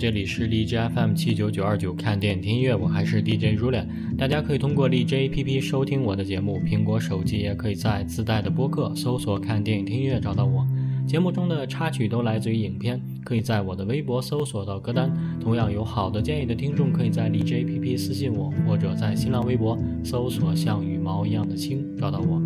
这里是荔枝 FM 七九九二九，看电影听音乐，我还是 DJ Rulian。大家可以通过荔枝 APP 收听我的节目，苹果手机也可以在自带的播客搜索“看电影听音乐”找到我。节目中的插曲都来自于影片，可以在我的微博搜索到歌单。同样有好的建议的听众，可以在荔枝 APP 私信我，或者在新浪微博搜索“像羽毛一样的青”找到我。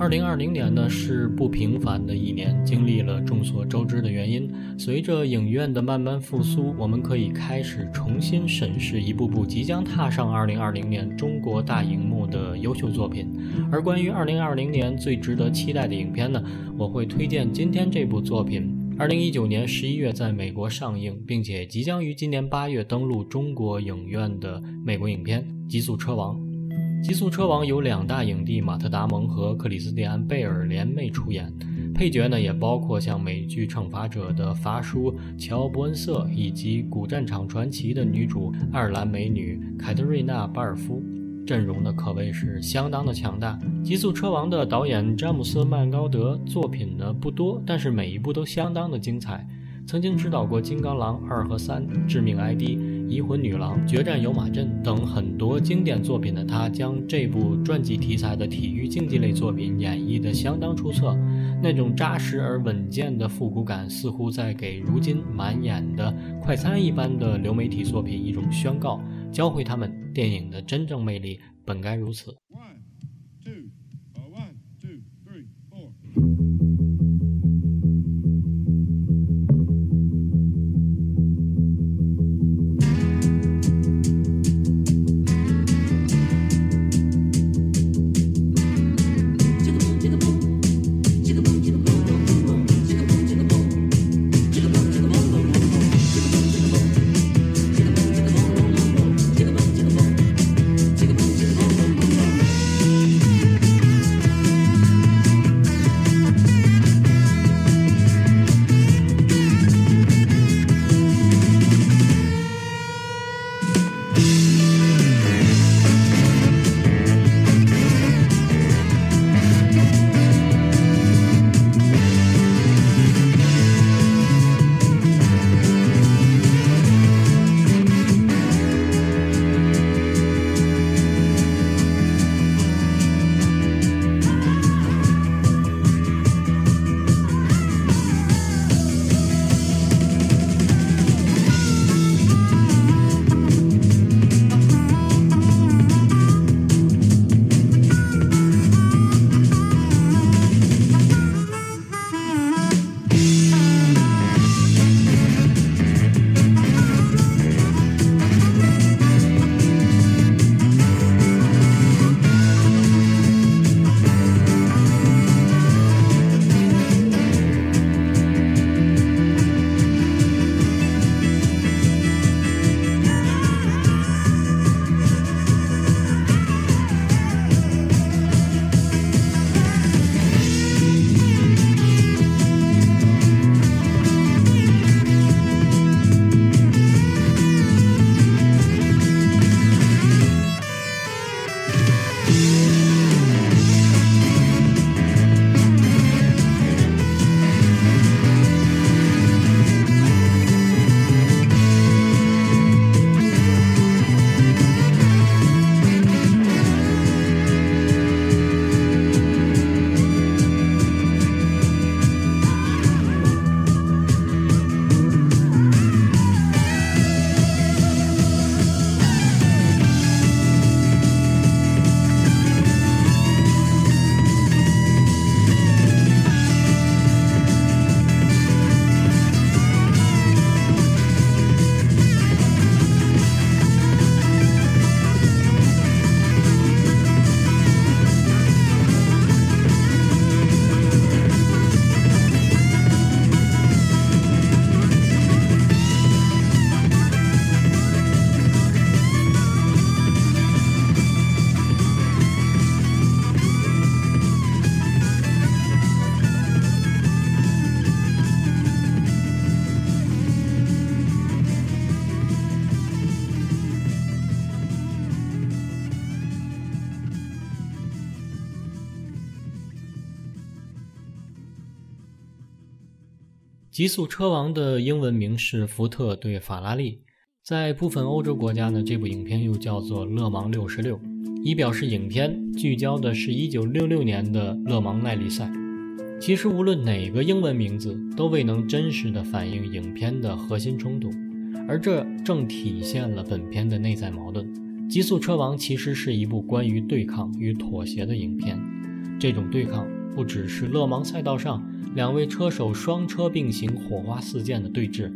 二零二零年呢是不平凡的一年，经历了众所周知的原因。随着影院的慢慢复苏，我们可以开始重新审视一部部即将踏上二零二零年中国大荧幕的优秀作品。而关于二零二零年最值得期待的影片呢，我会推荐今天这部作品。二零一九年十一月在美国上映，并且即将于今年八月登陆中国影院的美国影片《极速车王》。《极速车王》由两大影帝马特·达蒙和克里斯蒂安·贝尔联袂出演，配角呢也包括像美剧《惩罚者》的法叔乔·伯恩瑟，以及《古战场传奇》的女主爱尔兰美女凯特瑞娜·巴尔夫，阵容呢可谓是相当的强大。《极速车王》的导演詹姆斯·曼高德作品呢不多，但是每一部都相当的精彩。曾经指导过《金刚狼二》和三，《致命 ID》。《遗魂女郎》《决战有马镇》等很多经典作品的他，将这部传记题材的体育竞技类作品演绎得相当出色。那种扎实而稳健的复古感，似乎在给如今满眼的快餐一般的流媒体作品一种宣告，教会他们电影的真正魅力本该如此。极速车王的英文名是福特对法拉利，在部分欧洲国家呢，这部影片又叫做《勒芒六十六》，以表示影片聚焦的是一九六六年的勒芒耐力赛。其实无论哪个英文名字，都未能真实的反映影片的核心冲突，而这正体现了本片的内在矛盾。《极速车王》其实是一部关于对抗与妥协的影片，这种对抗不只是勒芒赛道上。两位车手双车并行、火花四溅的对峙，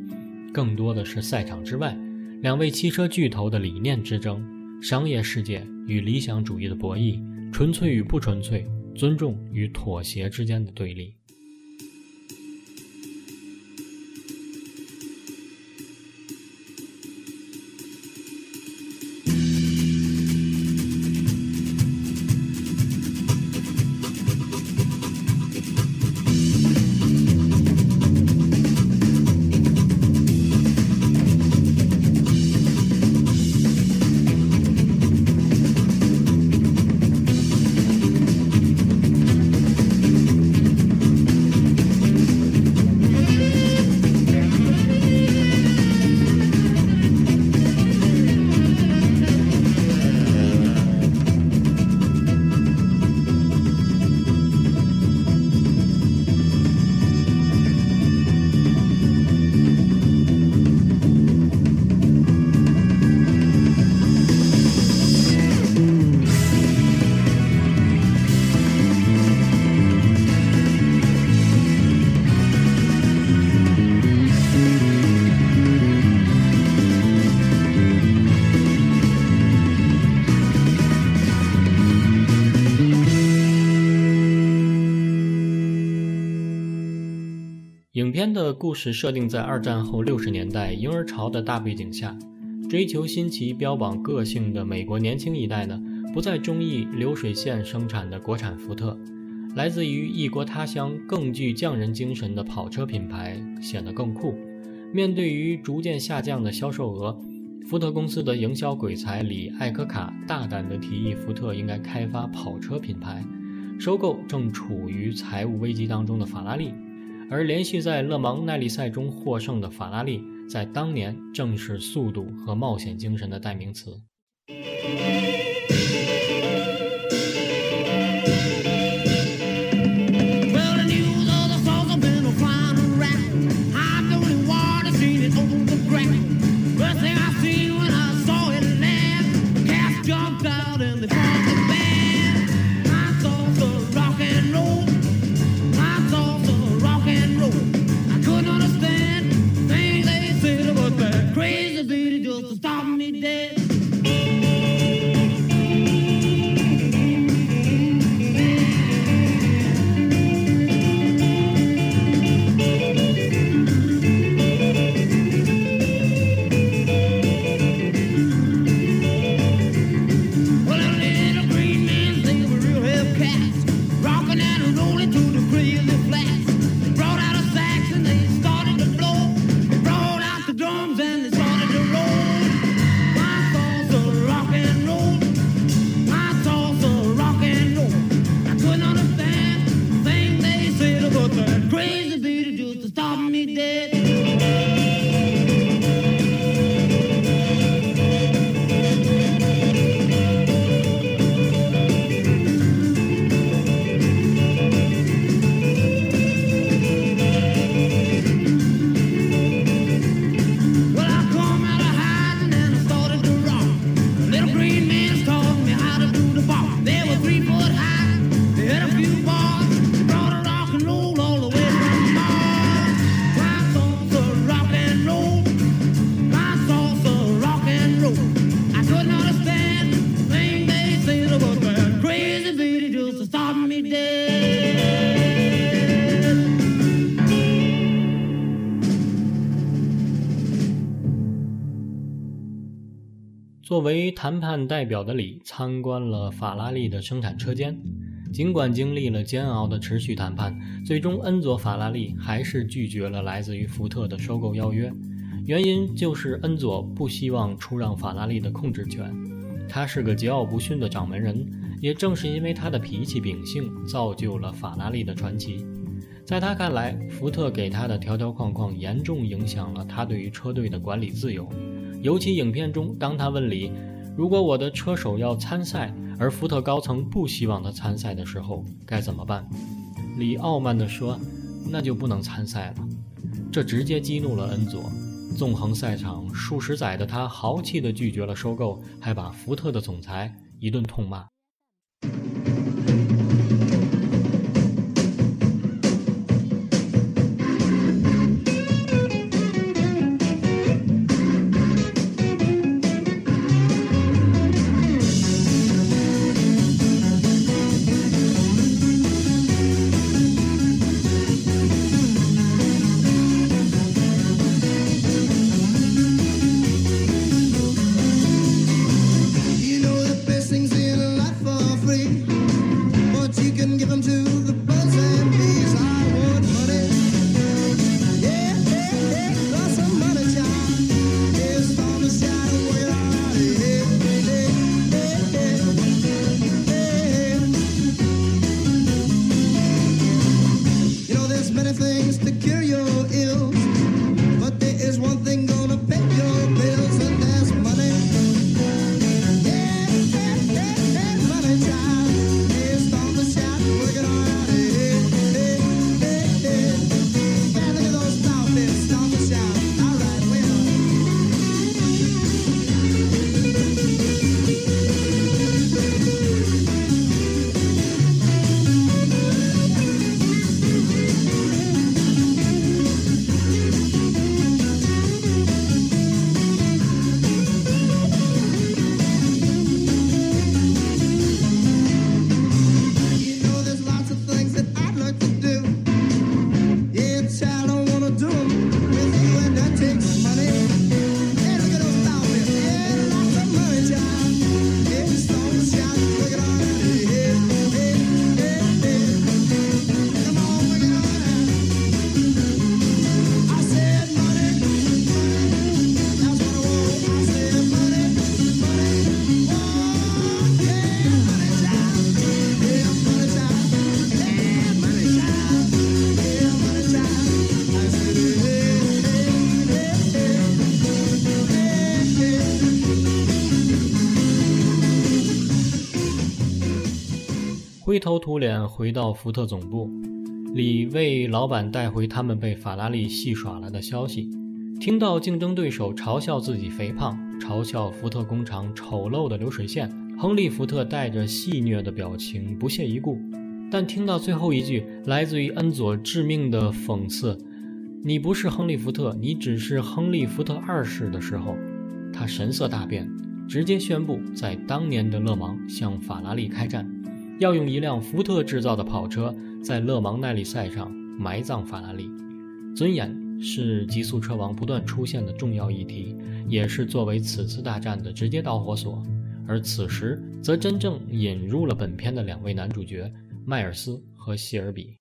更多的是赛场之外两位汽车巨头的理念之争、商业世界与理想主义的博弈、纯粹与不纯粹、尊重与妥协之间的对立。片的故事设定在二战后六十年代婴儿潮的大背景下，追求新奇、标榜个性的美国年轻一代呢，不再中意流水线生产的国产福特，来自于异国他乡、更具匠人精神的跑车品牌显得更酷。面对于逐渐下降的销售额，福特公司的营销鬼才里艾科卡大胆地提议，福特应该开发跑车品牌，收购正处于财务危机当中的法拉利。而连续在勒芒耐力赛中获胜的法拉利，在当年正是速度和冒险精神的代名词。作为谈判代表的李参观了法拉利的生产车间，尽管经历了煎熬的持续谈判，最终恩佐法拉利还是拒绝了来自于福特的收购邀约。原因就是恩佐不希望出让法拉利的控制权。他是个桀骜不驯的掌门人，也正是因为他的脾气秉性，造就了法拉利的传奇。在他看来，福特给他的条条框框严重影响了他对于车队的管理自由。尤其影片中，当他问李：“如果我的车手要参赛，而福特高层不希望他参赛的时候，该怎么办？”李傲慢地说：“那就不能参赛了。”这直接激怒了恩佐。纵横赛场数十载的他，豪气地拒绝了收购，还把福特的总裁一顿痛骂。头土脸回到福特总部，李为老板带回他们被法拉利戏耍了的消息。听到竞争对手嘲笑自己肥胖，嘲笑福特工厂丑陋的流水线，亨利·福特带着戏谑的表情不屑一顾。但听到最后一句来自于恩佐致命的讽刺：“你不是亨利·福特，你只是亨利·福特二世”的时候，他神色大变，直接宣布在当年的勒芒向法拉利开战。要用一辆福特制造的跑车在勒芒耐力赛上埋葬法拉利，尊严是极速车王不断出现的重要议题，也是作为此次大战的直接导火索。而此时，则真正引入了本片的两位男主角迈尔斯和谢尔比。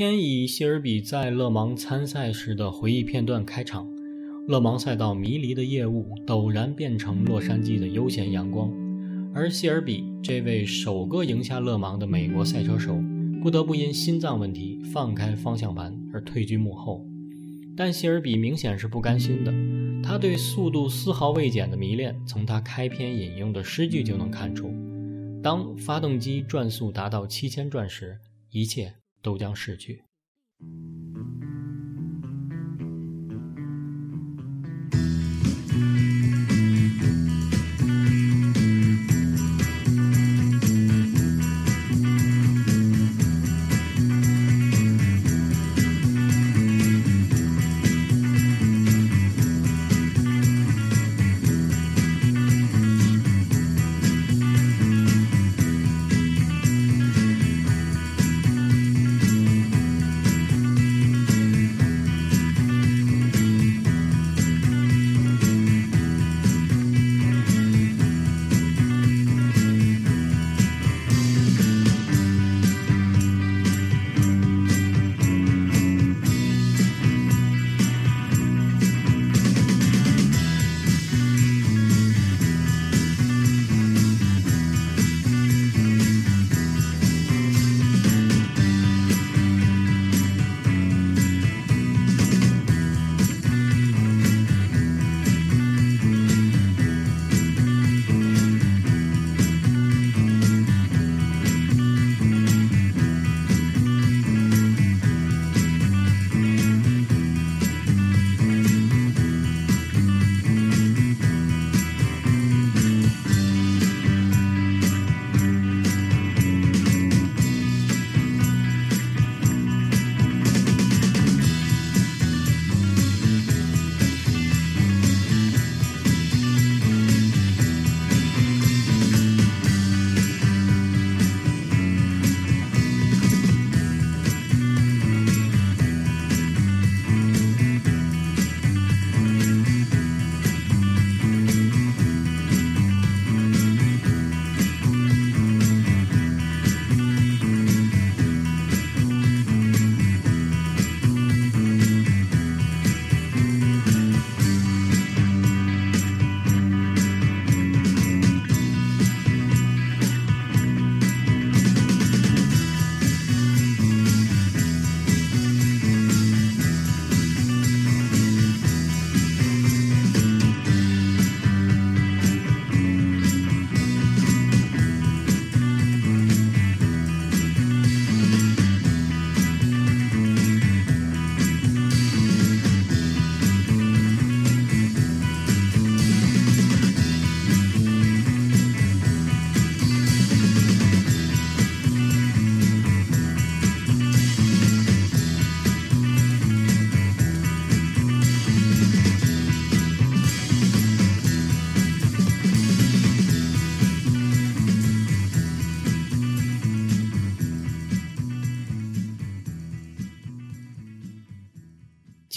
片以谢尔比在勒芒参赛时的回忆片段开场。勒芒赛道迷离的夜雾陡然变成洛杉矶的悠闲阳光，而谢尔比这位首个赢下勒芒的美国赛车手，不得不因心脏问题放开方向盘而退居幕后。但谢尔比明显是不甘心的，他对速度丝毫未减的迷恋，从他开篇引用的诗句就能看出：当发动机转速达到七千转时，一切。都将逝去。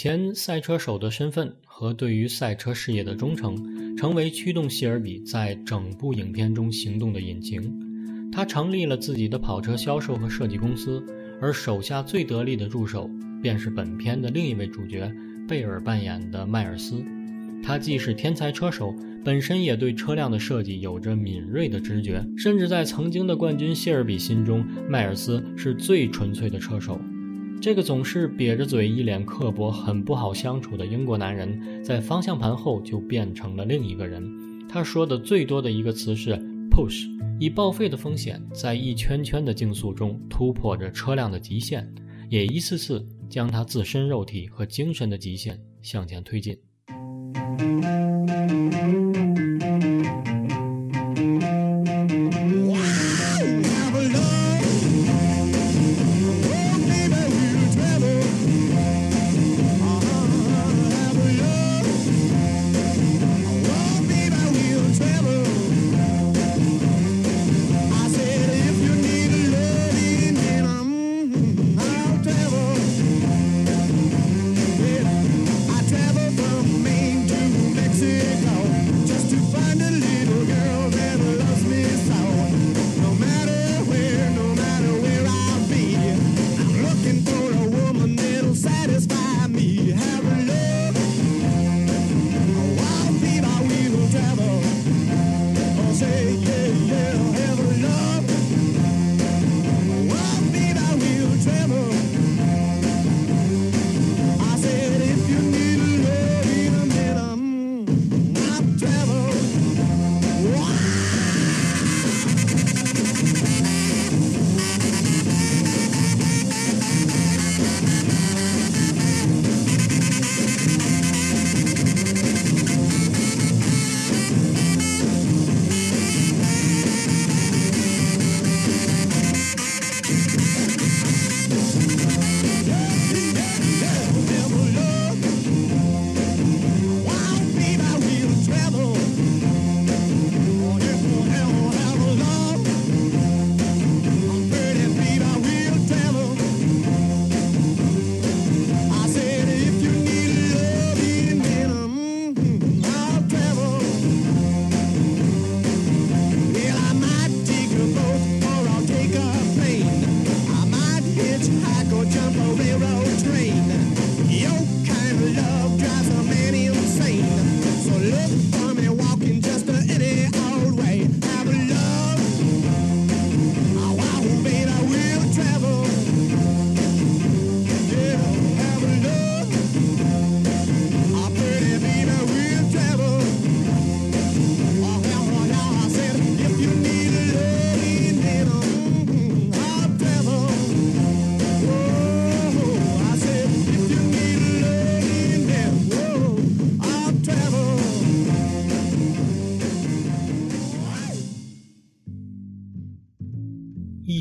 前赛车手的身份和对于赛车事业的忠诚，成为驱动谢尔比在整部影片中行动的引擎。他成立了自己的跑车销售和设计公司，而手下最得力的助手便是本片的另一位主角贝尔扮演的迈尔斯。他既是天才车手，本身也对车辆的设计有着敏锐的直觉，甚至在曾经的冠军谢尔比心中，迈尔斯是最纯粹的车手。这个总是瘪着嘴、一脸刻薄、很不好相处的英国男人，在方向盘后就变成了另一个人。他说的最多的一个词是 “push”，以报废的风险，在一圈圈的竞速中突破着车辆的极限，也一次次将他自身肉体和精神的极限向前推进。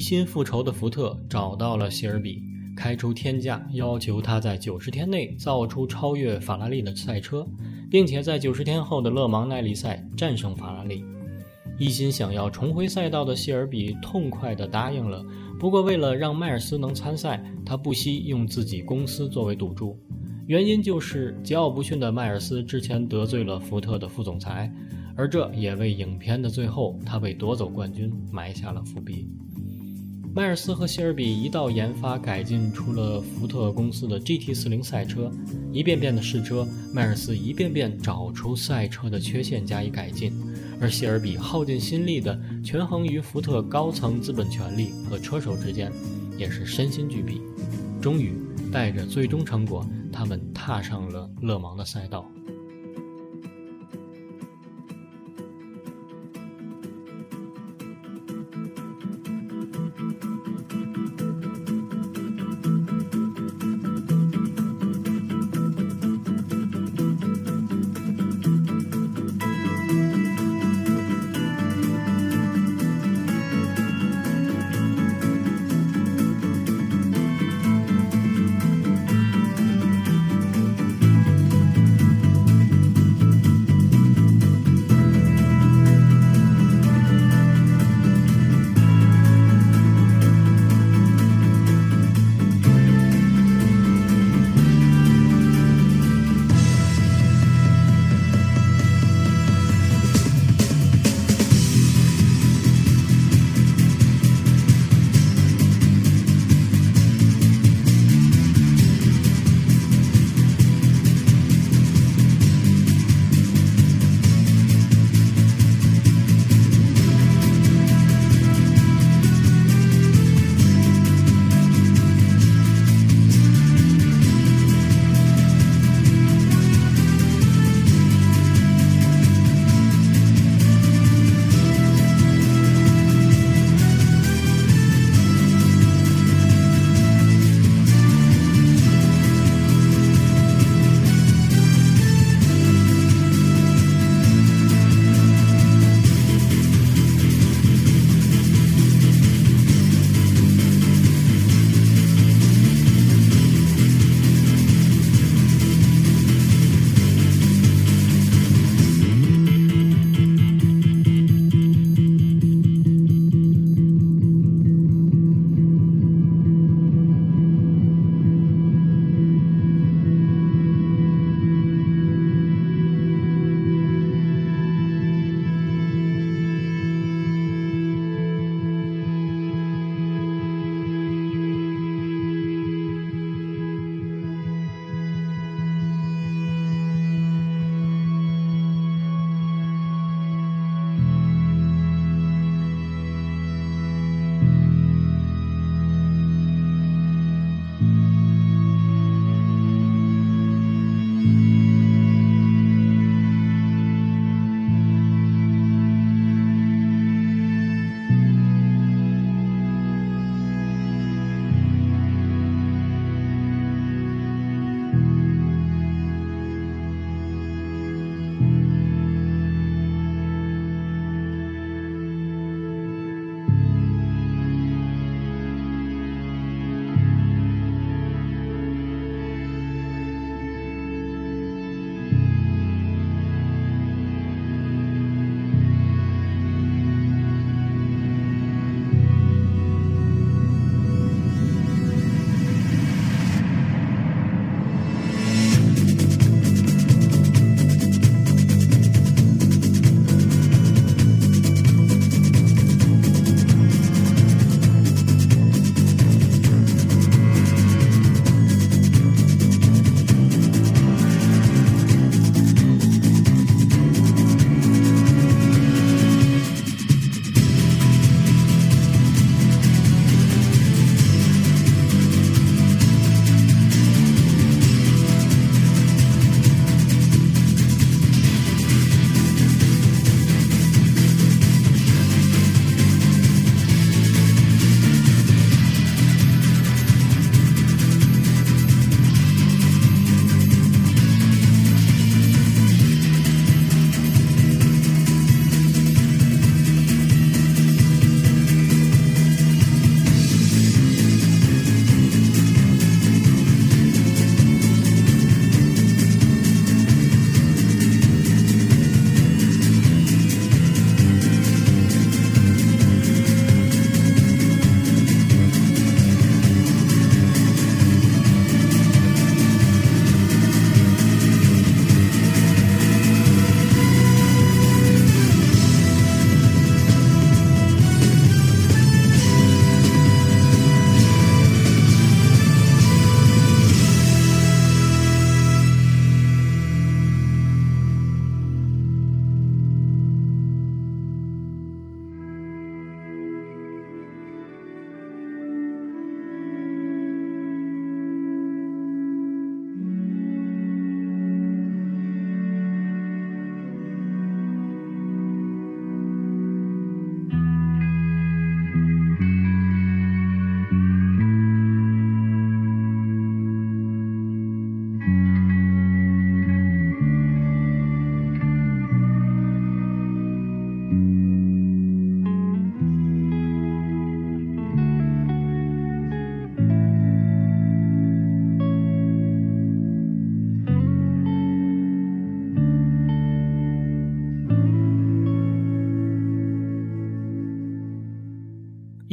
心复仇的福特找到了谢尔比，开出天价，要求他在九十天内造出超越法拉利的赛车，并且在九十天后的勒芒耐力赛战胜法拉利。一心想要重回赛道的谢尔比痛快地答应了。不过，为了让迈尔斯能参赛，他不惜用自己公司作为赌注。原因就是桀骜不驯的迈尔斯之前得罪了福特的副总裁，而这也为影片的最后他被夺走冠军埋下了伏笔。迈尔斯和谢尔比一道研发改进出了福特公司的 GT40 赛车，一遍遍的试车，迈尔斯一遍遍找出赛车的缺陷加以改进，而谢尔比耗尽心力的权衡于福特高层资本权利和车手之间，也是身心俱疲。终于带着最终成果。他们踏上了勒芒的赛道。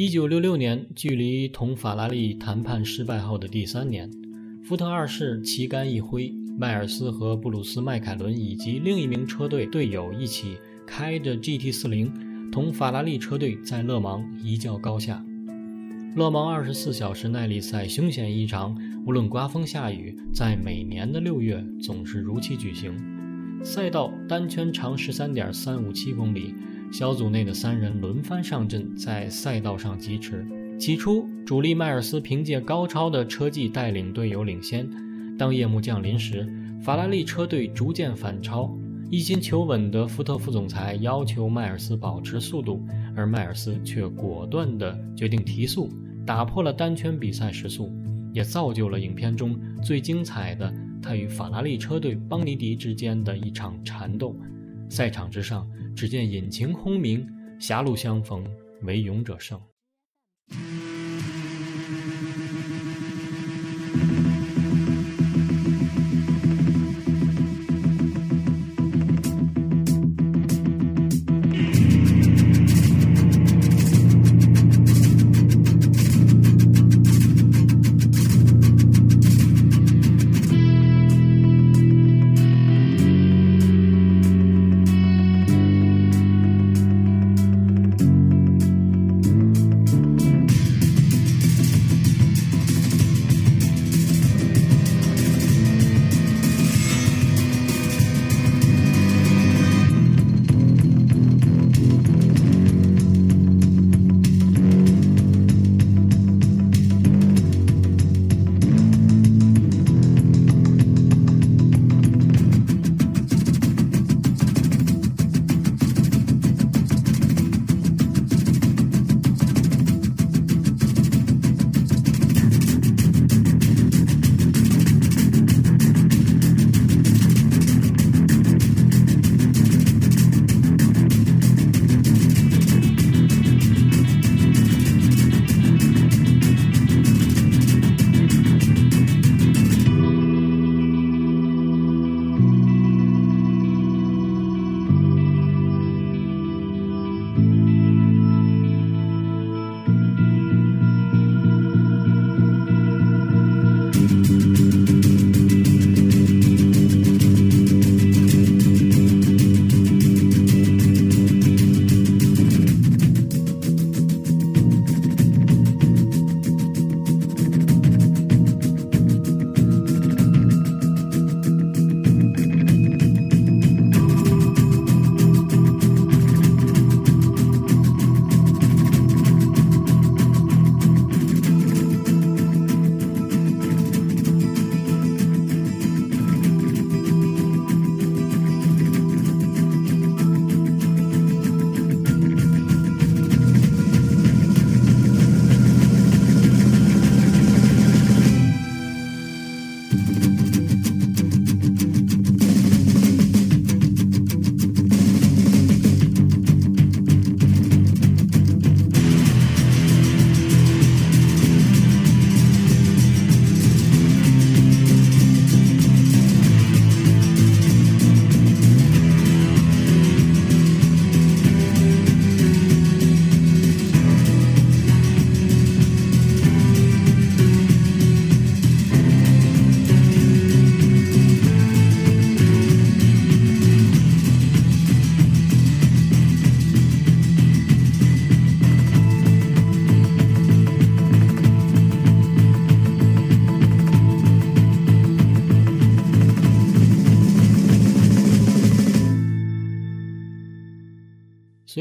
一九六六年，距离同法拉利谈判失败后的第三年，福特二世旗杆一挥，迈尔斯和布鲁斯·麦凯伦以及另一名车队队友一起开着 GT 四零，同法拉利车队在勒芒一较高下。勒芒二十四小时耐力赛凶险异常，无论刮风下雨，在每年的六月总是如期举行。赛道单圈长十三点三五七公里。小组内的三人轮番上阵，在赛道上疾驰。起初，主力迈尔斯凭借高超的车技带领队友领先。当夜幕降临时，法拉利车队逐渐反超。一心求稳的福特副总裁要求迈尔斯保持速度，而迈尔斯却果断地决定提速，打破了单圈比赛时速，也造就了影片中最精彩的他与法拉利车队邦尼迪之间的一场缠斗。赛场之上。只见引擎轰鸣，狭路相逢唯勇者胜。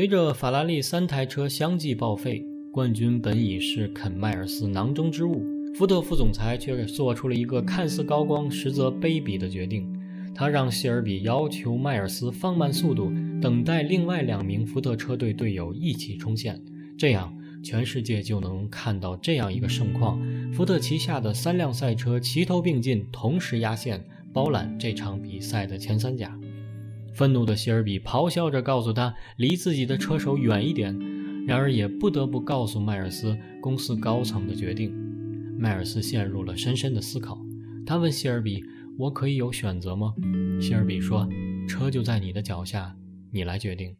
着法拉利三台车相继报废，冠军本已是肯迈尔斯囊中之物，福特副总裁却做出了一个看似高光，实则卑鄙的决定。他让谢尔比要求迈尔斯放慢速度，等待另外两名福特车队队友一起冲线，这样全世界就能看到这样一个盛况：福特旗下的三辆赛车齐头并进，同时压线，包揽这场比赛的前三甲。愤怒的希尔比咆哮着告诉他离自己的车手远一点，然而也不得不告诉迈尔斯公司高层的决定。迈尔斯陷入了深深的思考。他问希尔比：“我可以有选择吗？”希尔比说：“车就在你的脚下，你来决定。”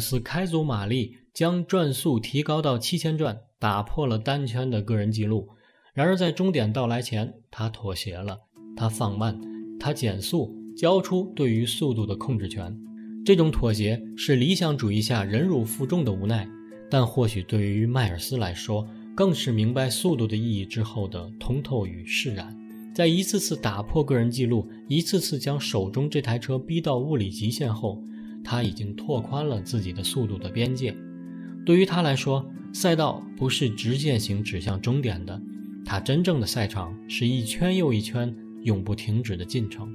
斯开足马力，将转速提高到七千转，打破了单圈的个人纪录。然而，在终点到来前，他妥协了，他放慢，他减速，交出对于速度的控制权。这种妥协是理想主义下忍辱负重的无奈，但或许对于迈尔斯来说，更是明白速度的意义之后的通透与释然。在一次次打破个人纪录，一次次将手中这台车逼到物理极限后。他已经拓宽了自己的速度的边界。对于他来说，赛道不是直线型指向终点的，他真正的赛场是一圈又一圈永不停止的进程。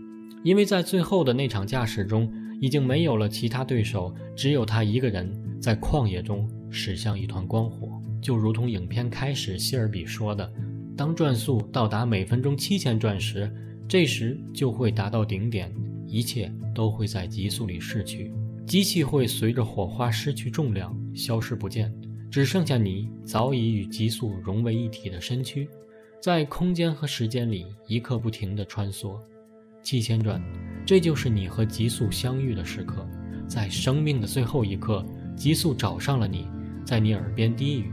因为在最后的那场驾驶中，已经没有了其他对手，只有他一个人在旷野中驶向一团光火。就如同影片开始希尔比说的：“当转速到达每分钟七千转时，这时就会达到顶点，一切都会在极速里逝去，机器会随着火花失去重量，消失不见。”只剩下你早已与极速融为一体的身躯，在空间和时间里一刻不停地穿梭。七千转，这就是你和极速相遇的时刻。在生命的最后一刻，极速找上了你，在你耳边低语。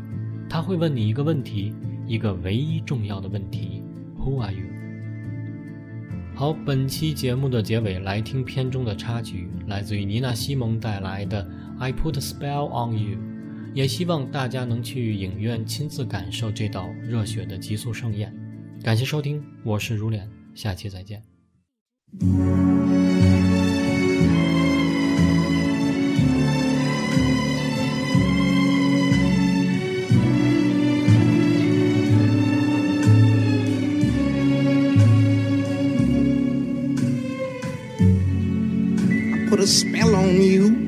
他会问你一个问题，一个唯一重要的问题：Who are you？好，本期节目的结尾来听片中的插曲，来自于妮娜西蒙带来的《I Put a Spell on You》。也希望大家能去影院亲自感受这道热血的极速盛宴。感谢收听，我是如脸，下期再见。A spell on you.